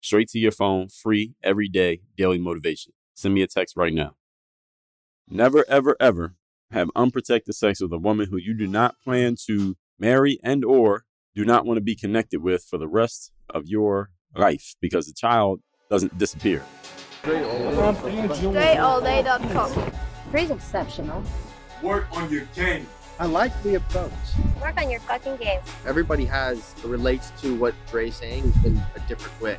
Straight to your phone, free every day, daily motivation. Send me a text right now. Never, ever, ever have unprotected sex with a woman who you do not plan to marry and or do not want to be connected with for the rest of your life because the child doesn't disappear. DreAllDay.com. Pretty exceptional. Work on your game. I like the approach. Work on your fucking game. Everybody has relates to what Dre's saying in a different way.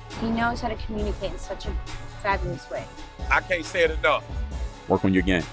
He knows how to communicate in such a fabulous way. I can't say it enough. Work on your game.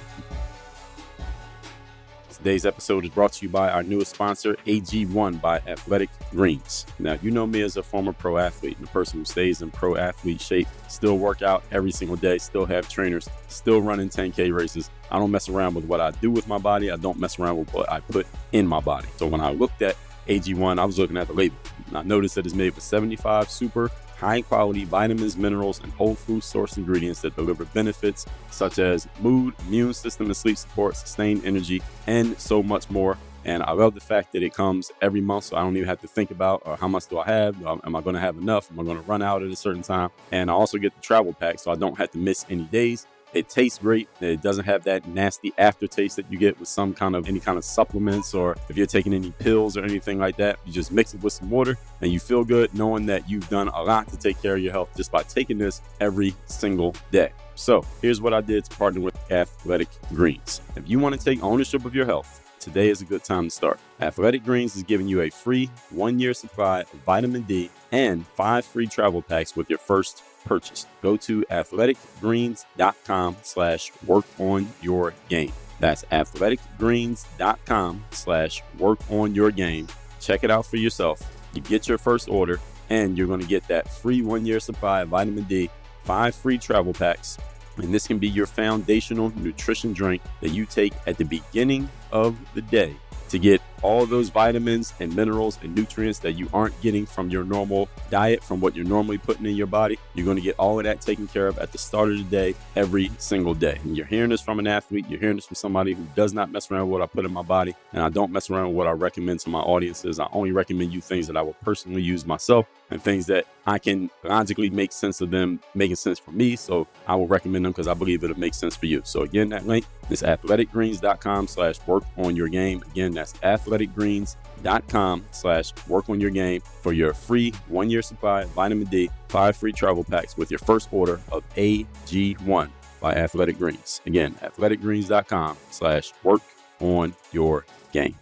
Today's episode is brought to you by our newest sponsor, AG1 by Athletic Greens. Now, you know me as a former pro athlete and a person who stays in pro athlete shape, still work out every single day, still have trainers, still running 10K races. I don't mess around with what I do with my body. I don't mess around with what I put in my body. So when I looked at AG1, I was looking at the label. And I noticed that it's made with 75 super high quality vitamins, minerals, and whole food source ingredients that deliver benefits such as mood, immune system, and sleep support, sustained energy, and so much more. And I love the fact that it comes every month, so I don't even have to think about uh, how much do I have? Am I going to have enough? Am I going to run out at a certain time? And I also get the travel pack, so I don't have to miss any days. It tastes great. It doesn't have that nasty aftertaste that you get with some kind of any kind of supplements or if you're taking any pills or anything like that. You just mix it with some water and you feel good knowing that you've done a lot to take care of your health just by taking this every single day. So here's what I did to partner with Athletic Greens. If you want to take ownership of your health, today is a good time to start. Athletic Greens is giving you a free one year supply of vitamin D and five free travel packs with your first purchase. Go to athleticgreens.com slash work on your game. That's athleticgreens.com slash work on your game. Check it out for yourself. You get your first order and you're going to get that free one year supply of vitamin D, five free travel packs. And this can be your foundational nutrition drink that you take at the beginning of the day to get all those vitamins and minerals and nutrients that you aren't getting from your normal diet, from what you're normally putting in your body. You're going to get all of that taken care of at the start of the day, every single day. And you're hearing this from an athlete, you're hearing this from somebody who does not mess around with what I put in my body, and I don't mess around with what I recommend to my audiences. I only recommend you things that I will personally use myself and things that I can logically make sense of them making sense for me. So I will recommend them because I believe it'll make sense for you. So again, that link is athleticgreens.com slash work on your game. Again, that's athleticgreens.com slash work on your game for your free one year supply of vitamin D, five free travel packs with your first order of AG1 by Athletic Greens. Again, athleticgreens.com slash work on your game.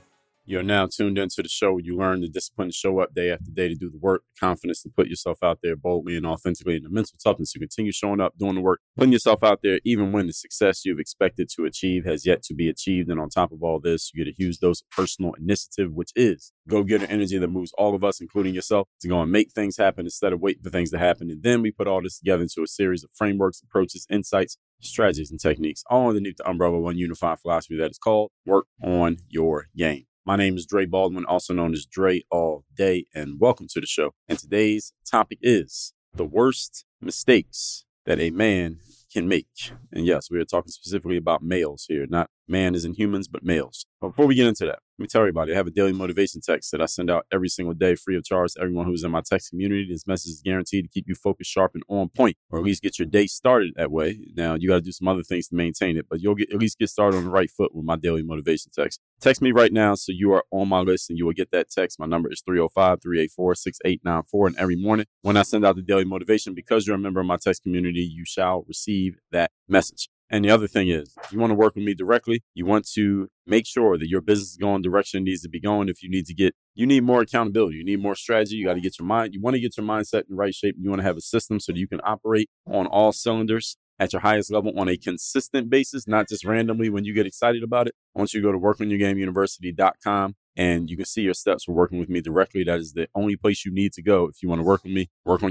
You're now tuned into the show you learn the discipline to show up day after day to do the work, the confidence to put yourself out there boldly and authentically, and the mental toughness to continue showing up, doing the work, putting yourself out there, even when the success you've expected to achieve has yet to be achieved. And on top of all this, you get a huge dose of personal initiative, which is go getter energy that moves all of us, including yourself, to go and make things happen instead of waiting for things to happen. And then we put all this together into a series of frameworks, approaches, insights, strategies, and techniques, all underneath the umbrella of one unified philosophy that is called work on your game. My name is Dre Baldwin, also known as Dre All Day, and welcome to the show. And today's topic is the worst mistakes that a man can make. And yes, we are talking specifically about males here, not man is in humans, but males. But before we get into that, let me tell everybody I have a daily motivation text that I send out every single day free of charge to everyone who's in my text community. This message is guaranteed to keep you focused, sharp, and on point, or at least get your day started that way. Now, you got to do some other things to maintain it, but you'll get, at least get started on the right foot with my daily motivation text. Text me right now so you are on my list and you will get that text. My number is 305 384 6894. And every morning when I send out the daily motivation, because you're a member of my text community, you shall receive that message. And the other thing is, if you want to work with me directly, you want to make sure that your business is going direction it needs to be going. If you need to get, you need more accountability, you need more strategy, you got to get your mind, you want to get your mindset in the right shape. You want to have a system so that you can operate on all cylinders at your highest level on a consistent basis, not just randomly when you get excited about it. I want you to go to workonyourgameuniversity.com and you can see your steps for working with me directly. That is the only place you need to go if you want to work with me. Work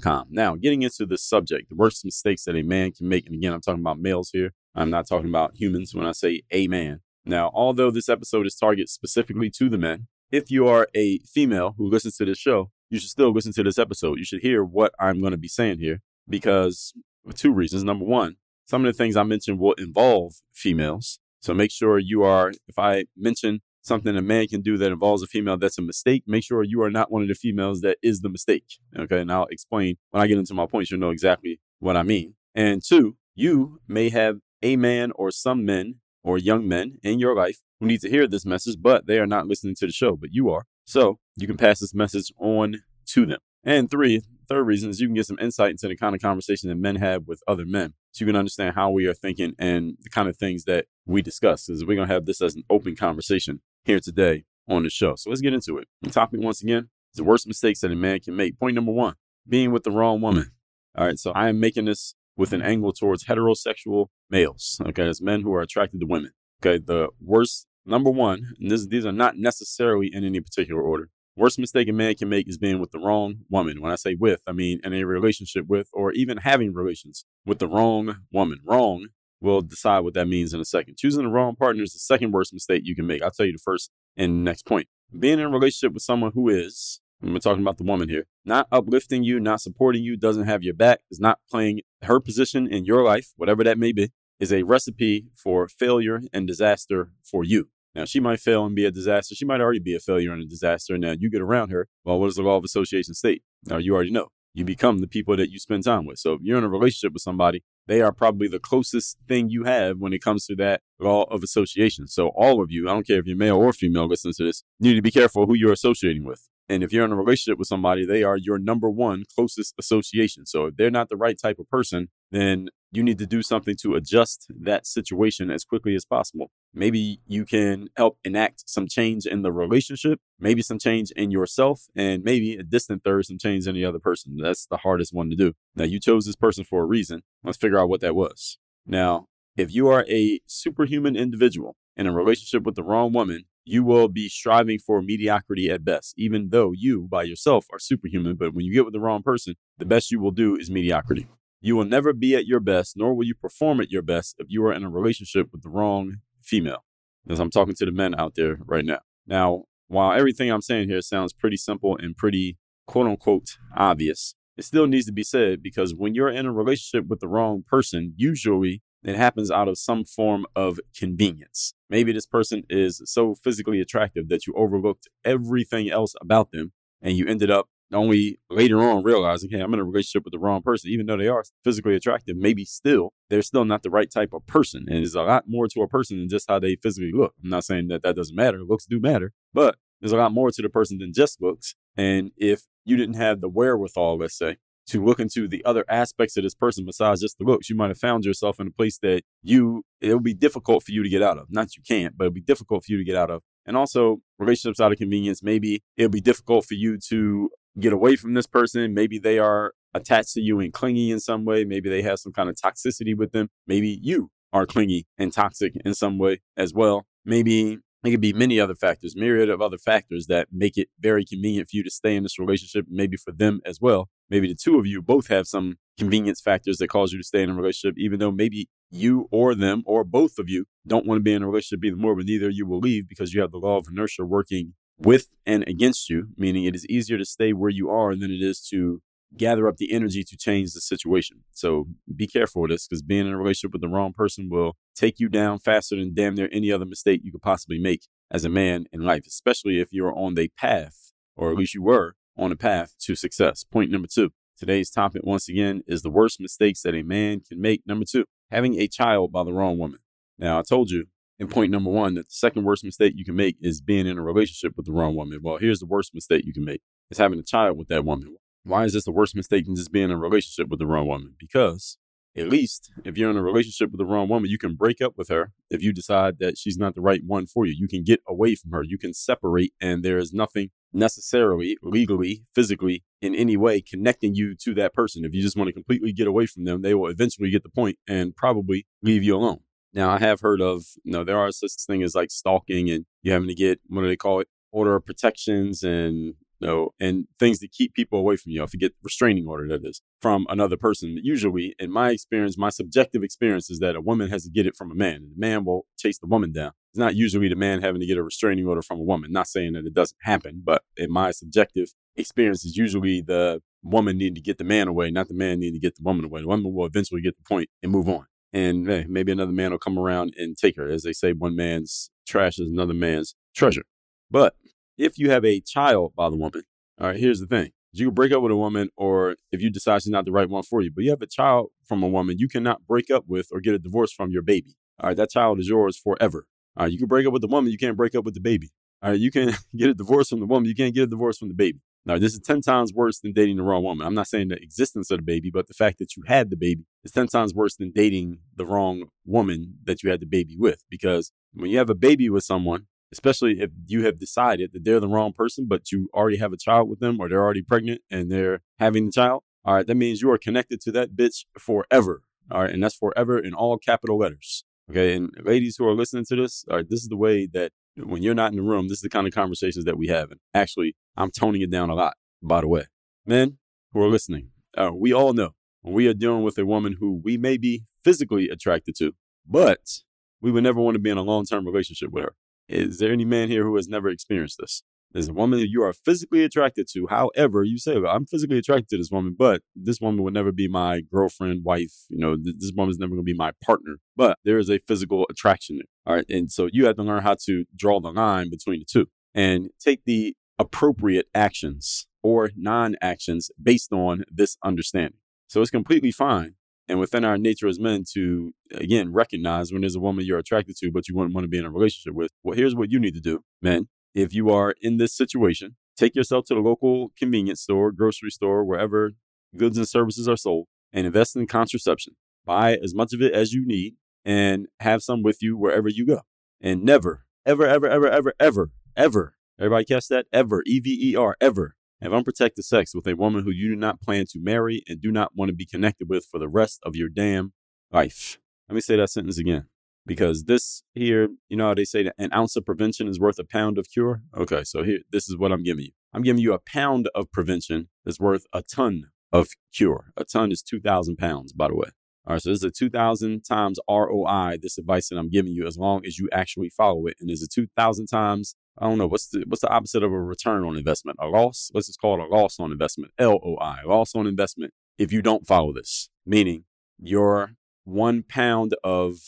com. Now, getting into the subject, the worst mistakes that a man can make. And again, I'm talking about males here. I'm not talking about humans when I say a man. Now, although this episode is targeted specifically to the men, if you are a female who listens to this show, you should still listen to this episode. You should hear what I'm going to be saying here because for two reasons. Number one, some of the things I mentioned will involve females. So make sure you are, if I mention something a man can do that involves a female that's a mistake, make sure you are not one of the females that is the mistake. Okay. And I'll explain when I get into my points, you'll know exactly what I mean. And two, you may have a man or some men or young men in your life who need to hear this message, but they are not listening to the show, but you are. So you can pass this message on to them. And three, third reason is you can get some insight into the kind of conversation that men have with other men. So you can understand how we are thinking and the kind of things that we discuss. Because we're going to have this as an open conversation here today on the show. So let's get into it. The topic once again is the worst mistakes that a man can make. Point number one, being with the wrong woman. All right. So I am making this with an angle towards heterosexual males. Okay. As men who are attracted to women. Okay. The worst, number one, and this, these are not necessarily in any particular order. Worst mistake a man can make is being with the wrong woman. When I say with, I mean in a relationship with, or even having relations with the wrong woman. Wrong We'll decide what that means in a second. Choosing the wrong partner is the second worst mistake you can make. I'll tell you the first and next point. Being in a relationship with someone who is, I'm talking about the woman here, not uplifting you, not supporting you, doesn't have your back, is not playing her position in your life, whatever that may be, is a recipe for failure and disaster for you. Now, she might fail and be a disaster. She might already be a failure and a disaster. Now, you get around her. Well, what does the law of association state? Now, you already know. You become the people that you spend time with. So if you're in a relationship with somebody they are probably the closest thing you have when it comes to that law of association. So all of you, I don't care if you're male or female listen to this, you need to be careful who you're associating with. And if you're in a relationship with somebody, they are your number one closest association. So if they're not the right type of person, then you need to do something to adjust that situation as quickly as possible. Maybe you can help enact some change in the relationship, maybe some change in yourself, and maybe a distant third, some change in the other person. That's the hardest one to do. Now, you chose this person for a reason. Let's figure out what that was. Now, if you are a superhuman individual in a relationship with the wrong woman, you will be striving for mediocrity at best, even though you by yourself are superhuman. But when you get with the wrong person, the best you will do is mediocrity. You will never be at your best, nor will you perform at your best if you are in a relationship with the wrong female. As I'm talking to the men out there right now. Now, while everything I'm saying here sounds pretty simple and pretty quote unquote obvious, it still needs to be said because when you're in a relationship with the wrong person, usually it happens out of some form of convenience. Maybe this person is so physically attractive that you overlooked everything else about them and you ended up only later on realizing, hey, I'm in a relationship with the wrong person, even though they are physically attractive, maybe still, they're still not the right type of person. And there's a lot more to a person than just how they physically look. I'm not saying that that doesn't matter. Looks do matter, but there's a lot more to the person than just looks. And if you didn't have the wherewithal, let's say, to look into the other aspects of this person besides just the looks, you might have found yourself in a place that you, it would be difficult for you to get out of. Not you can't, but it'd be difficult for you to get out of. And also, relationships out of convenience, maybe it'll be difficult for you to get away from this person. Maybe they are attached to you and clingy in some way. Maybe they have some kind of toxicity with them. Maybe you are clingy and toxic in some way as well. Maybe it could be many other factors, myriad of other factors that make it very convenient for you to stay in this relationship, maybe for them as well. Maybe the two of you both have some convenience factors that cause you to stay in a relationship, even though maybe you or them or both of you don't want to be in a relationship either more, but neither you will leave because you have the law of inertia working with and against you, meaning it is easier to stay where you are than it is to gather up the energy to change the situation. So be careful with this because being in a relationship with the wrong person will take you down faster than damn near any other mistake you could possibly make as a man in life, especially if you're on the path, or at least you were on a path to success. Point number two. Today's topic, once again, is the worst mistakes that a man can make. Number two, having a child by the wrong woman. Now, I told you in point number one that the second worst mistake you can make is being in a relationship with the wrong woman. Well, here's the worst mistake you can make is having a child with that woman. Why is this the worst mistake than just being in a relationship with the wrong woman? Because at least if you're in a relationship with the wrong woman, you can break up with her if you decide that she's not the right one for you. You can get away from her. You can separate, and there is nothing necessarily, legally, physically, in any way connecting you to that person. If you just want to completely get away from them, they will eventually get the point and probably leave you alone. Now, I have heard of, you know, there are such thing as like stalking and you having to get, what do they call it? Order of protections and you know, and things to keep people away from you. If you get restraining order that is from another person. Usually, in my experience, my subjective experience is that a woman has to get it from a man. And the man will chase the woman down. It's not usually the man having to get a restraining order from a woman. Not saying that it doesn't happen, but in my subjective experience, is usually the woman needing to get the man away, not the man needing to get the woman away. The woman will eventually get the point and move on. And hey, maybe another man will come around and take her. As they say, one man's trash is another man's treasure. But if you have a child by the woman, all right, here's the thing. You can break up with a woman, or if you decide she's not the right one for you, but you have a child from a woman you cannot break up with or get a divorce from your baby. All right, that child is yours forever. All right, you can break up with the woman, you can't break up with the baby. All right, you can get a divorce from the woman, you can't get a divorce from the baby. Now, this is 10 times worse than dating the wrong woman. I'm not saying the existence of the baby, but the fact that you had the baby is 10 times worse than dating the wrong woman that you had the baby with. Because when you have a baby with someone, especially if you have decided that they're the wrong person, but you already have a child with them or they're already pregnant and they're having the child. All right, that means you are connected to that bitch forever. All right, and that's forever in all capital letters. Okay, and ladies who are listening to this, all right, this is the way that when you're not in the room, this is the kind of conversations that we have. And actually, I'm toning it down a lot, by the way. Men who are listening, uh, we all know when we are dealing with a woman who we may be physically attracted to, but we would never want to be in a long term relationship with her. Is there any man here who has never experienced this? There's a woman you are physically attracted to. However, you say, I'm physically attracted to this woman, but this woman would never be my girlfriend, wife. You know, th- this woman's never going to be my partner. But there is a physical attraction there. All right. And so you have to learn how to draw the line between the two and take the appropriate actions or non actions based on this understanding. So it's completely fine and within our nature as men to again recognize when there's a woman you're attracted to but you wouldn't want to be in a relationship with well here's what you need to do men if you are in this situation take yourself to the local convenience store grocery store wherever goods and services are sold and invest in contraception buy as much of it as you need and have some with you wherever you go and never ever ever ever ever ever ever everybody catch that ever e-v-e-r ever have unprotected sex with a woman who you do not plan to marry and do not want to be connected with for the rest of your damn life. Let me say that sentence again. Because this here, you know how they say that an ounce of prevention is worth a pound of cure? Okay, so here, this is what I'm giving you. I'm giving you a pound of prevention that's worth a ton of cure. A ton is 2,000 pounds, by the way. All right, so this is a 2,000 times ROI, this advice that I'm giving you, as long as you actually follow it. And is a 2,000 times I don't know what's the what's the opposite of a return on investment? A loss. Call it a loss on investment. LOI, loss on investment. If you don't follow this, meaning your one pound of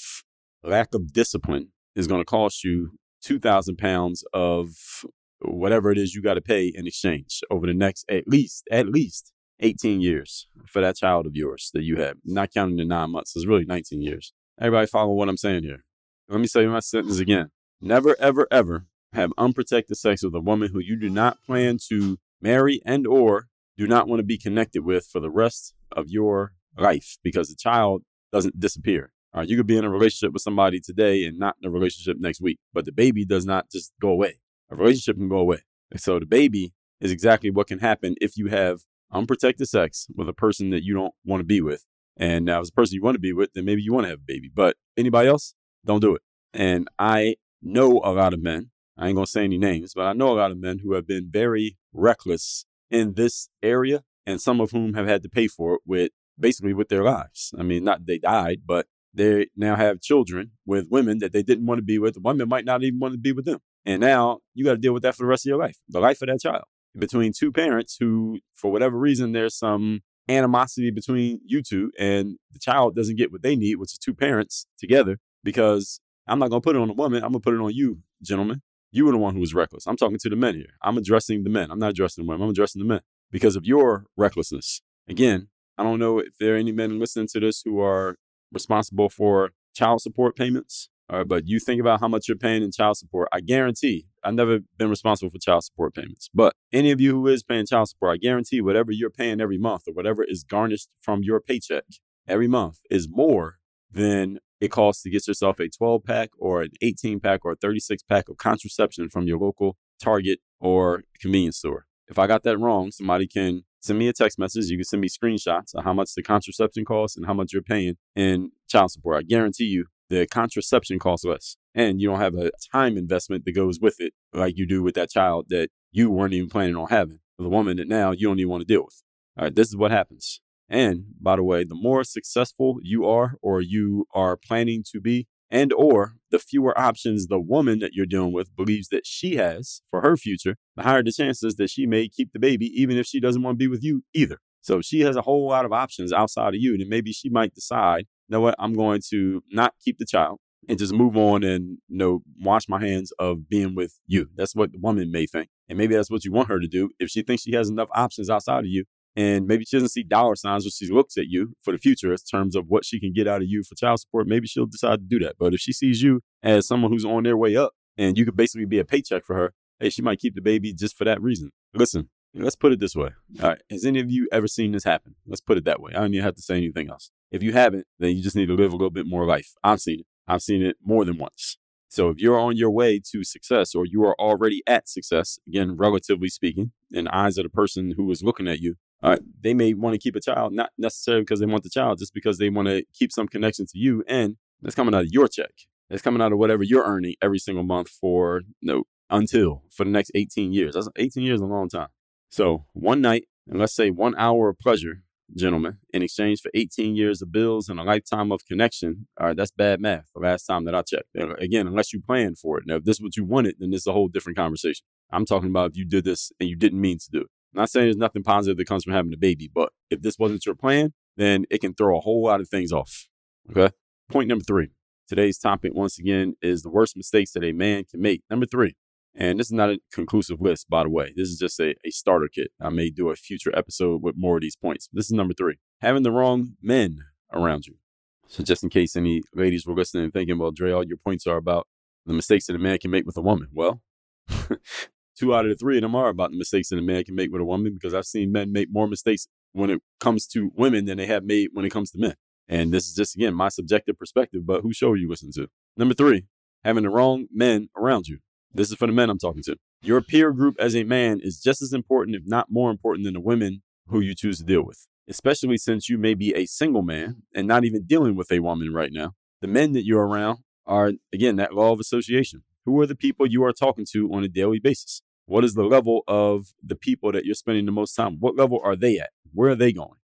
lack of discipline is going to cost you two thousand pounds of whatever it is you got to pay in exchange over the next at least at least 18 years for that child of yours that you have, not counting the nine months. It's really 19 years. Everybody follow what I'm saying here. Let me say my sentence again. Never, ever, ever have unprotected sex with a woman who you do not plan to marry and or do not want to be connected with for the rest of your life because the child doesn't disappear. Right, you could be in a relationship with somebody today and not in a relationship next week, but the baby does not just go away. A relationship can go away. And so the baby is exactly what can happen if you have unprotected sex with a person that you don't want to be with. And now, as a person you want to be with, then maybe you want to have a baby. But anybody else, don't do it. And I know a lot of men I ain't gonna say any names, but I know a lot of men who have been very reckless in this area, and some of whom have had to pay for it with basically with their lives. I mean, not they died, but they now have children with women that they didn't want to be with. The women might not even want to be with them. And now you got to deal with that for the rest of your life, the life of that child. between two parents who, for whatever reason, there's some animosity between you two and the child doesn't get what they need, which is two parents together, because I'm not going to put it on the woman. I'm going to put it on you, gentlemen. You were the one who was reckless. I'm talking to the men here. I'm addressing the men. I'm not addressing the women. I'm addressing the men because of your recklessness. Again, I don't know if there are any men listening to this who are responsible for child support payments. All right, but you think about how much you're paying in child support. I guarantee I've never been responsible for child support payments, but any of you who is paying child support, I guarantee whatever you're paying every month or whatever is garnished from your paycheck every month is more than it costs to get yourself a 12 pack or an 18 pack or a 36 pack of contraception from your local Target or convenience store. If I got that wrong, somebody can send me a text message. You can send me screenshots of how much the contraception costs and how much you're paying in child support. I guarantee you the contraception costs less. And you don't have a time investment that goes with it like you do with that child that you weren't even planning on having. The woman that now you don't even want to deal with. All right, this is what happens. And by the way, the more successful you are or you are planning to be, and or the fewer options the woman that you're dealing with believes that she has for her future, the higher the chances that she may keep the baby even if she doesn't want to be with you either. So she has a whole lot of options outside of you, and maybe she might decide, you know what, I'm going to not keep the child and just move on and you know wash my hands of being with you. That's what the woman may think. And maybe that's what you want her to do. If she thinks she has enough options outside of you, and maybe she doesn't see dollar signs when she looks at you for the future in terms of what she can get out of you for child support. Maybe she'll decide to do that. But if she sees you as someone who's on their way up and you could basically be a paycheck for her, hey, she might keep the baby just for that reason. Listen, let's put it this way. All right. Has any of you ever seen this happen? Let's put it that way. I don't even have to say anything else. If you haven't, then you just need to live a little bit more life. I've seen it. I've seen it more than once. So if you're on your way to success or you are already at success, again, relatively speaking, in the eyes of the person who is looking at you, uh, they may want to keep a child, not necessarily because they want the child, just because they want to keep some connection to you. And that's coming out of your check. It's coming out of whatever you're earning every single month for know, until for the next 18 years. That's 18 years a long time. So one night, and let's say one hour of pleasure, gentlemen, in exchange for 18 years of bills and a lifetime of connection. All right, that's bad math. The last time that I checked. Again, unless you plan for it. Now, if this is what you wanted, then this is a whole different conversation. I'm talking about if you did this and you didn't mean to do it. I'm not saying there's nothing positive that comes from having a baby, but if this wasn't your plan, then it can throw a whole lot of things off. Okay. Point number three. Today's topic, once again, is the worst mistakes that a man can make. Number three. And this is not a conclusive list, by the way. This is just a, a starter kit. I may do a future episode with more of these points. This is number three having the wrong men around you. So, just in case any ladies were listening and thinking, well, Dre, all your points are about the mistakes that a man can make with a woman. Well, two out of the three of them are about the mistakes that a man can make with a woman because I've seen men make more mistakes when it comes to women than they have made when it comes to men. And this is just, again, my subjective perspective, but who show you listening to? Number three, having the wrong men around you. This is for the men I'm talking to. Your peer group as a man is just as important, if not more important, than the women who you choose to deal with, especially since you may be a single man and not even dealing with a woman right now. The men that you're around are, again, that law of association. Who are the people you are talking to on a daily basis? What is the level of the people that you're spending the most time? What level are they at? Where are they going?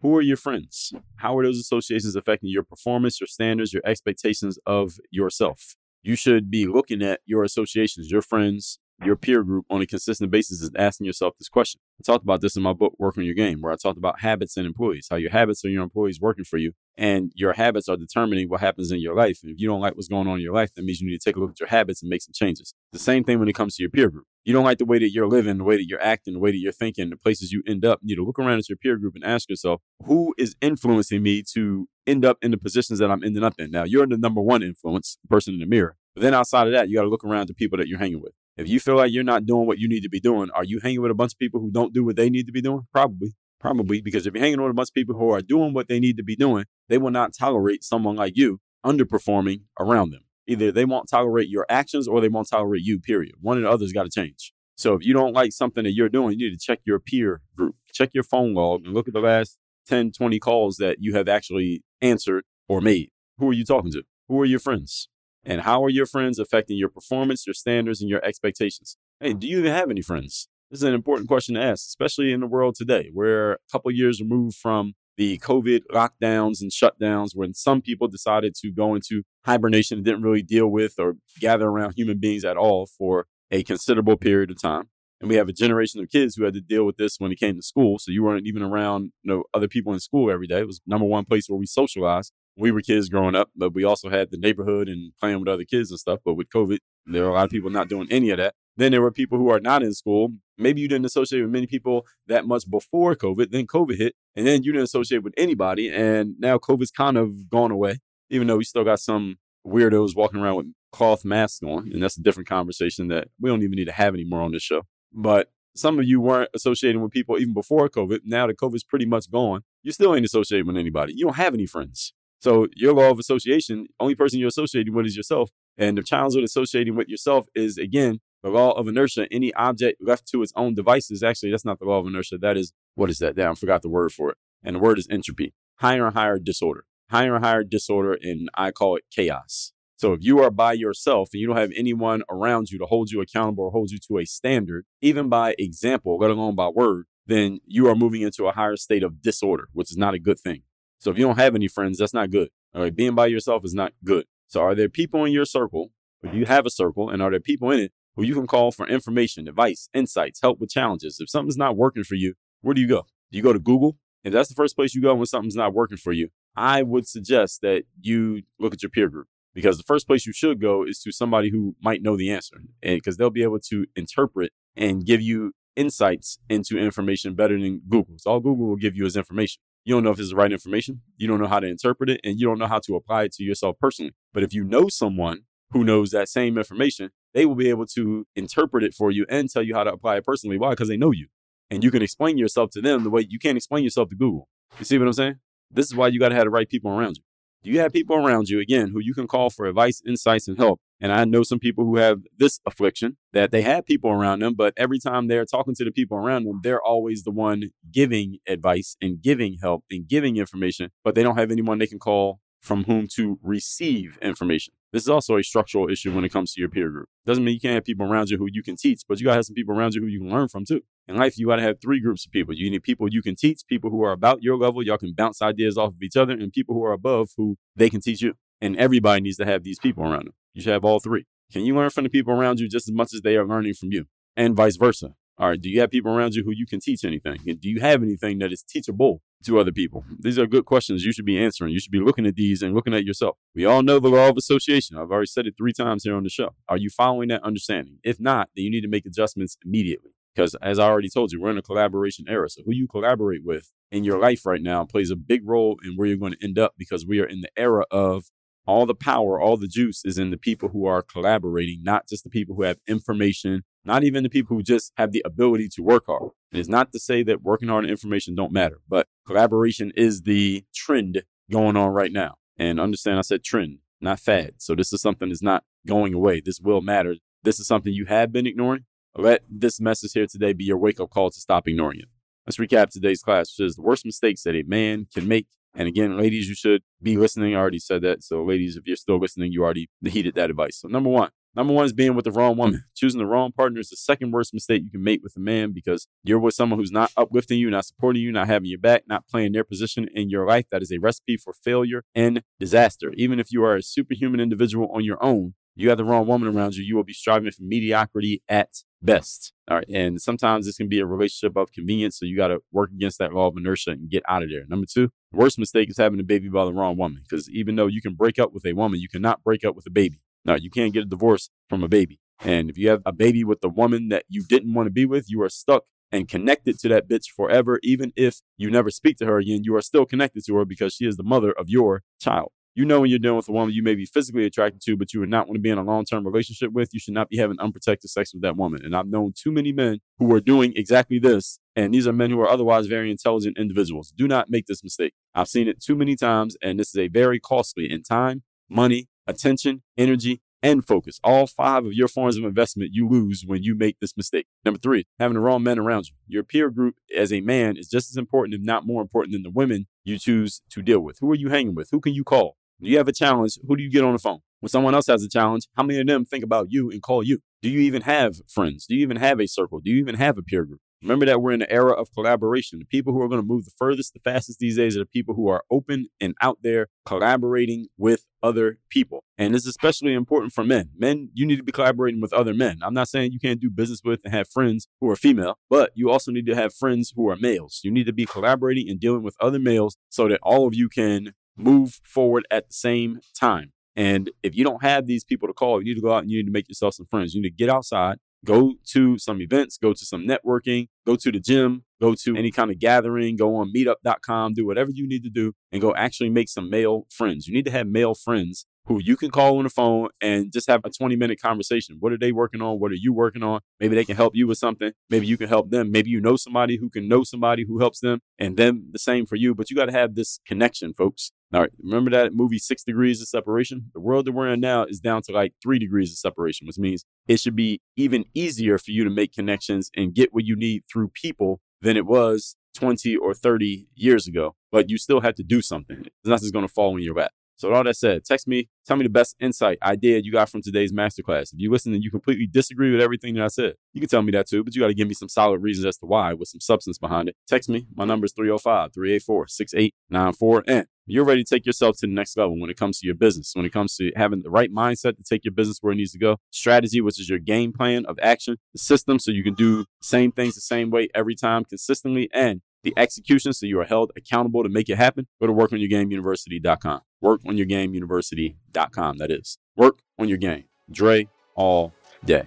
Who are your friends? How are those associations affecting your performance, your standards, your expectations of yourself? You should be looking at your associations, your friends, your peer group on a consistent basis is asking yourself this question. I talked about this in my book, Work on Your Game, where I talked about habits and employees, how your habits are your employees working for you, and your habits are determining what happens in your life. And if you don't like what's going on in your life, that means you need to take a look at your habits and make some changes. The same thing when it comes to your peer group. You don't like the way that you're living, the way that you're acting, the way that you're thinking, the places you end up. You need to look around at your peer group and ask yourself, who is influencing me to end up in the positions that I'm ending up in? Now, you're the number one influence person in the mirror. But then outside of that, you got to look around the people that you're hanging with. If you feel like you're not doing what you need to be doing, are you hanging with a bunch of people who don't do what they need to be doing? Probably. Probably because if you're hanging with a bunch of people who are doing what they need to be doing, they will not tolerate someone like you underperforming around them. Either they won't tolerate your actions or they won't tolerate you, period. One or the other's got to change. So if you don't like something that you're doing, you need to check your peer group, check your phone log, and look at the last 10, 20 calls that you have actually answered or made. Who are you talking to? Who are your friends? And how are your friends affecting your performance, your standards, and your expectations? Hey, do you even have any friends? This is an important question to ask, especially in the world today. We're a couple years removed from the COVID lockdowns and shutdowns when some people decided to go into hibernation and didn't really deal with or gather around human beings at all for a considerable period of time. And we have a generation of kids who had to deal with this when it came to school. So you weren't even around you know, other people in school every day. It was number one place where we socialized. We were kids growing up, but we also had the neighborhood and playing with other kids and stuff. But with COVID, there are a lot of people not doing any of that. Then there were people who are not in school. Maybe you didn't associate with many people that much before COVID. Then COVID hit, and then you didn't associate with anybody. And now COVID's kind of gone away, even though we still got some weirdos walking around with cloth masks on. And that's a different conversation that we don't even need to have anymore on this show. But some of you weren't associating with people even before COVID. Now that COVID's pretty much gone, you still ain't associating with anybody. You don't have any friends. So your law of association, only person you're associating with is yourself. And the with associating with yourself is again the law of inertia. Any object left to its own devices, actually, that's not the law of inertia. That is what is that? Damn, I forgot the word for it. And the word is entropy. Higher and higher disorder. Higher and higher disorder, and I call it chaos. So if you are by yourself and you don't have anyone around you to hold you accountable or hold you to a standard, even by example, let alone by word, then you are moving into a higher state of disorder, which is not a good thing. So if you don't have any friends, that's not good. All right, being by yourself is not good. So are there people in your circle, or do you have a circle, and are there people in it who you can call for information, advice, insights, help with challenges? If something's not working for you, where do you go? Do you go to Google? If that's the first place you go when something's not working for you, I would suggest that you look at your peer group because the first place you should go is to somebody who might know the answer and because they'll be able to interpret and give you insights into information better than Google. So all Google will give you is information. You don't know if it's the right information. You don't know how to interpret it and you don't know how to apply it to yourself personally. But if you know someone who knows that same information, they will be able to interpret it for you and tell you how to apply it personally. Why? Because they know you. And you can explain yourself to them the way you can't explain yourself to Google. You see what I'm saying? This is why you got to have the right people around you. Do you have people around you, again, who you can call for advice, insights, and help? And I know some people who have this affliction that they have people around them, but every time they're talking to the people around them, they're always the one giving advice and giving help and giving information, but they don't have anyone they can call from whom to receive information. This is also a structural issue when it comes to your peer group. Doesn't mean you can't have people around you who you can teach, but you gotta have some people around you who you can learn from too. In life, you gotta have three groups of people. You need people you can teach, people who are about your level, y'all can bounce ideas off of each other, and people who are above who they can teach you. And everybody needs to have these people around them. You should have all three. Can you learn from the people around you just as much as they are learning from you? And vice versa. All right, do you have people around you who you can teach anything? Do you have anything that is teachable to other people? These are good questions you should be answering. You should be looking at these and looking at yourself. We all know the law of association. I've already said it three times here on the show. Are you following that understanding? If not, then you need to make adjustments immediately. Because as I already told you, we're in a collaboration era. So who you collaborate with in your life right now plays a big role in where you're going to end up because we are in the era of all the power, all the juice is in the people who are collaborating, not just the people who have information, not even the people who just have the ability to work hard. And it's not to say that working hard and information don't matter, but collaboration is the trend going on right now. And understand I said trend, not fad. So this is something that's not going away. This will matter. This is something you have been ignoring. Let this message here today be your wake up call to stop ignoring it. Let's recap today's class, which is the worst mistakes that a man can make. And again, ladies, you should be listening. I already said that. So, ladies, if you're still listening, you already heeded that advice. So, number one, Number one is being with the wrong woman. Choosing the wrong partner is the second worst mistake you can make with a man because you're with someone who's not uplifting you, not supporting you, not having your back, not playing their position in your life. That is a recipe for failure and disaster. Even if you are a superhuman individual on your own, you have the wrong woman around you, you will be striving for mediocrity at best. All right. And sometimes this can be a relationship of convenience. So you got to work against that law of inertia and get out of there. Number two, the worst mistake is having a baby by the wrong woman. Because even though you can break up with a woman, you cannot break up with a baby. No, you can't get a divorce from a baby. And if you have a baby with the woman that you didn't want to be with, you are stuck and connected to that bitch forever. Even if you never speak to her again, you are still connected to her because she is the mother of your child. You know when you're dealing with a woman you may be physically attracted to, but you would not want to be in a long term relationship with, you should not be having unprotected sex with that woman. And I've known too many men who are doing exactly this. And these are men who are otherwise very intelligent individuals. Do not make this mistake. I've seen it too many times, and this is a very costly in time, money, attention, energy, and focus. All five of your forms of investment you lose when you make this mistake. Number three, having the wrong men around you. Your peer group as a man is just as important, if not more important, than the women you choose to deal with. Who are you hanging with? Who can you call? You have a challenge? Who do you get on the phone? When someone else has a challenge, how many of them think about you and call you? Do you even have friends? Do you even have a circle? Do you even have a peer group? Remember that we're in an era of collaboration. The people who are going to move the furthest, the fastest these days are the people who are open and out there collaborating with other people. And this is especially important for men. Men, you need to be collaborating with other men. I'm not saying you can't do business with and have friends who are female, but you also need to have friends who are males. You need to be collaborating and dealing with other males so that all of you can move forward at the same time. And if you don't have these people to call, you need to go out and you need to make yourself some friends. You need to get outside, go to some events, go to some networking, go to the gym, go to any kind of gathering, go on meetup.com, do whatever you need to do and go actually make some male friends. You need to have male friends who you can call on the phone and just have a 20 minute conversation. What are they working on? What are you working on? Maybe they can help you with something. Maybe you can help them. Maybe you know somebody who can know somebody who helps them and then the same for you. But you got to have this connection, folks. All right, remember that movie Six Degrees of Separation? The world that we're in now is down to like three degrees of separation, which means it should be even easier for you to make connections and get what you need through people than it was 20 or 30 years ago. But you still have to do something. Nothing's going to fall in your lap. So, with all that said, text me, tell me the best insight, idea you got from today's masterclass. If you listen and you completely disagree with everything that I said, you can tell me that too, but you got to give me some solid reasons as to why with some substance behind it. Text me. My number is 305 384 6894. And you're ready to take yourself to the next level when it comes to your business, when it comes to having the right mindset to take your business where it needs to go, strategy, which is your game plan of action, the system, so you can do the same things the same way every time consistently, and the execution so you are held accountable to make it happen, go to workonyourgameuniversity.com. Workonyourgameuniversity.com, that is. Work on your game. Dre all day.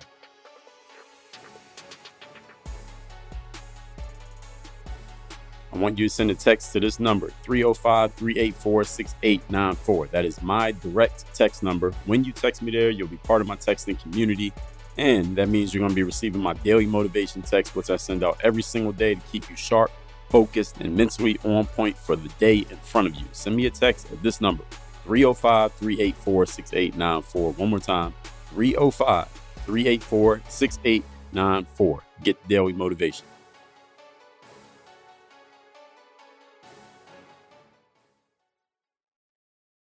I want you to send a text to this number, 305 384 6894. That is my direct text number. When you text me there, you'll be part of my texting community. And that means you're going to be receiving my daily motivation text, which I send out every single day to keep you sharp, focused, and mentally on point for the day in front of you. Send me a text at this number, 305 384 6894. One more time, 305 384 6894. Get daily motivation.